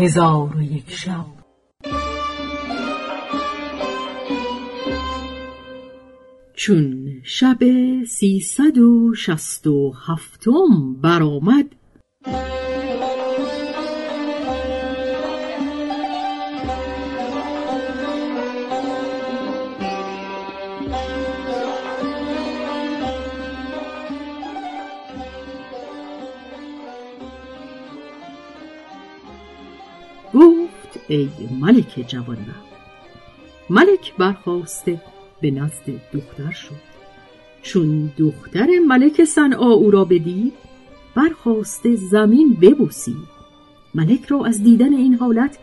هزار و یک شب. چون شب سیصد و شست و هفتم برآمد ای ملک جوان ملک برخواسته به نزد دختر شد. چون دختر ملک صنعا او را بدید برخواسته زمین ببوسید. ملک را از دیدن این حالت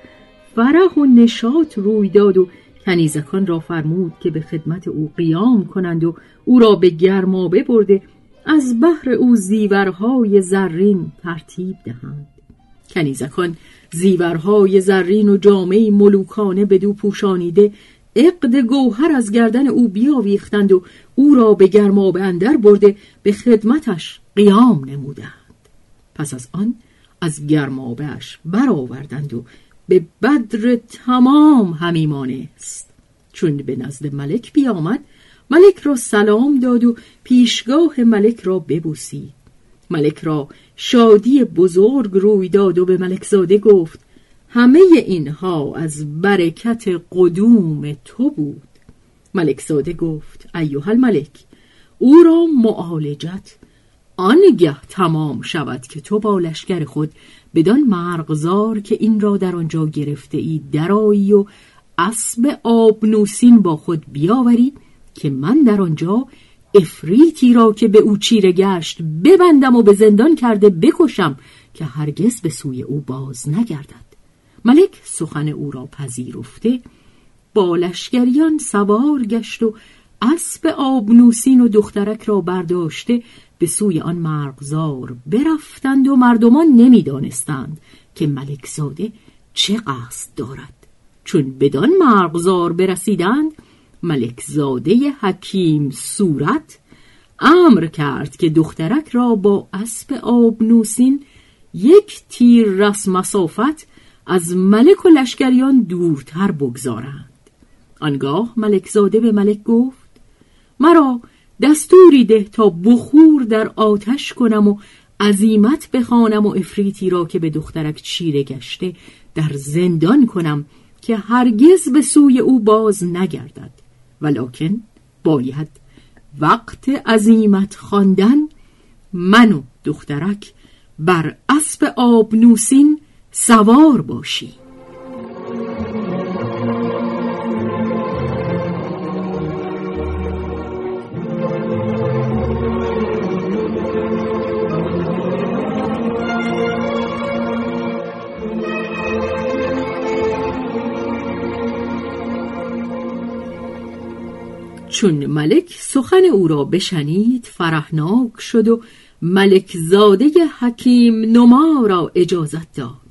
فرح و نشاط روی داد و کنیزکان را فرمود که به خدمت او قیام کنند و او را به گرمابه برده از بحر او زیورهای زرین ترتیب دهند. کنیزکان زیورهای زرین و جامعه ملوکانه بدو پوشانیده عقد گوهر از گردن او بیاویختند و او را به گرمابه اندر برده به خدمتش قیام نمودند. پس از آن از گرمابهش برآوردند و به بدر تمام همی است. چون به نزد ملک بیامد ملک را سلام داد و پیشگاه ملک را ببوسید. ملک را شادی بزرگ روی داد و به ملکزاده گفت همه اینها از برکت قدوم تو بود. ملکزاده گفت ایوه الملک او را معالجت آنگه تمام شود که تو با لشکر خود بدان مرغزار که این را در آنجا گرفته ای درایی و اسب آبنوسین با خود بیاوری که من در آنجا افریتی را که به او چیره گشت ببندم و به زندان کرده بکشم که هرگز به سوی او باز نگردد. ملک سخن او را پذیرفته با لشکریان سوار گشت و اسب آبنوسین و دخترک را برداشته به سوی آن مرغزار برفتند و مردمان نمی‌دانستند که ملکزاده چه قصد دارد. چون بدان مرغزار برسیدند ملکزاده حکیم صورت امر کرد که دخترک را با اسب آبنوسین یک تیر رس مسافت از ملک و لشکریان دورتر بگذارند. آنگاه ملکزاده به ملک گفت مرا دستوری ده تا بخور در آتش کنم و عظیمت بخوانم و افریتی را که به دخترک چیره گشته در زندان کنم که هرگز به سوی او باز نگردد. ولکن باید وقت عظیمت خواندن من و دخترک بر اسب آبنوسین سوار باشی چون ملک سخن او را بشنید فرحناک شد و ملک زاده حکیم نما را اجازت داد.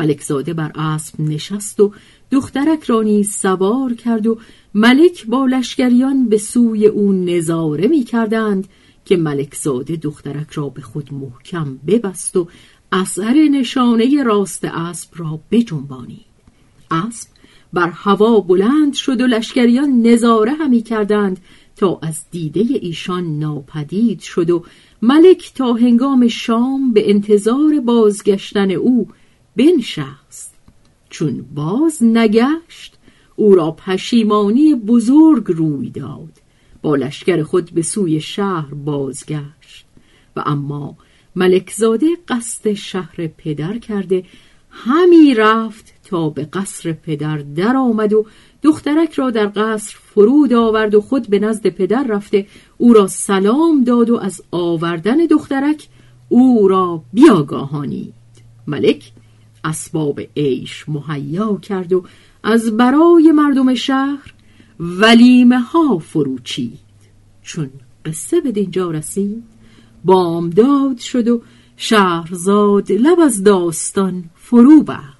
ملکزاده بر اسب نشست و دخترک را نیز سوار کرد و ملک با لشکریان به سوی او نظاره می کردند که ملکزاده دخترک را به خود محکم ببست و اثر نشانه راست اسب را بجنبانید. اسب بر هوا بلند شد و لشکریان نظاره همی کردند تا از دیده ایشان ناپدید شد و ملک تا هنگام شام به انتظار بازگشتن او بنشست. چون باز نگشت او را پشیمانی بزرگ روی داد. با لشکر خود به سوی شهر بازگشت. و اما ملکزاده قصد شهر پدر کرده همی رفت تا به قصر پدر در آمد و دخترک را در قصر فرود آورد و خود به نزد پدر رفته. او را سلام داد و از آوردن دخترک او را بیاگاهانید. ملک اسباب عیش مهیا کرد و از برای مردم شهر ولیمه ها فروچید. چون قصه به دینجا رسید بامداد شد و شهرزاد لب از داستان فرو بست.